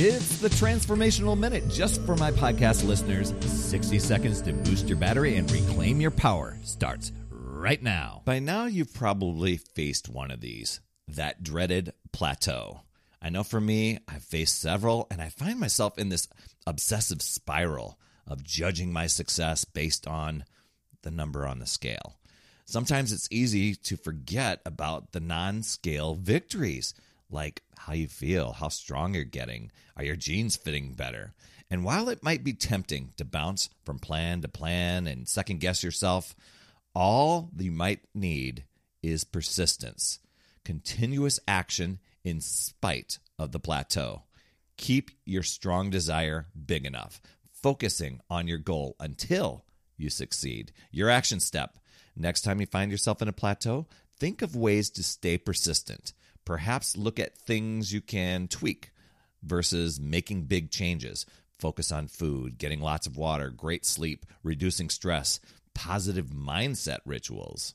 It's the Transformational Minute just for my podcast listeners. 60 seconds to boost your battery and reclaim your power starts right now. By now, you've probably faced one of these that dreaded plateau. I know for me, I've faced several, and I find myself in this obsessive spiral of judging my success based on the number on the scale. Sometimes it's easy to forget about the non scale victories like how you feel, how strong you're getting, are your jeans fitting better? And while it might be tempting to bounce from plan to plan and second guess yourself, all you might need is persistence, continuous action in spite of the plateau. Keep your strong desire big enough, focusing on your goal until you succeed. Your action step. Next time you find yourself in a plateau, think of ways to stay persistent perhaps look at things you can tweak versus making big changes. Focus on food, getting lots of water, great sleep, reducing stress, positive mindset rituals.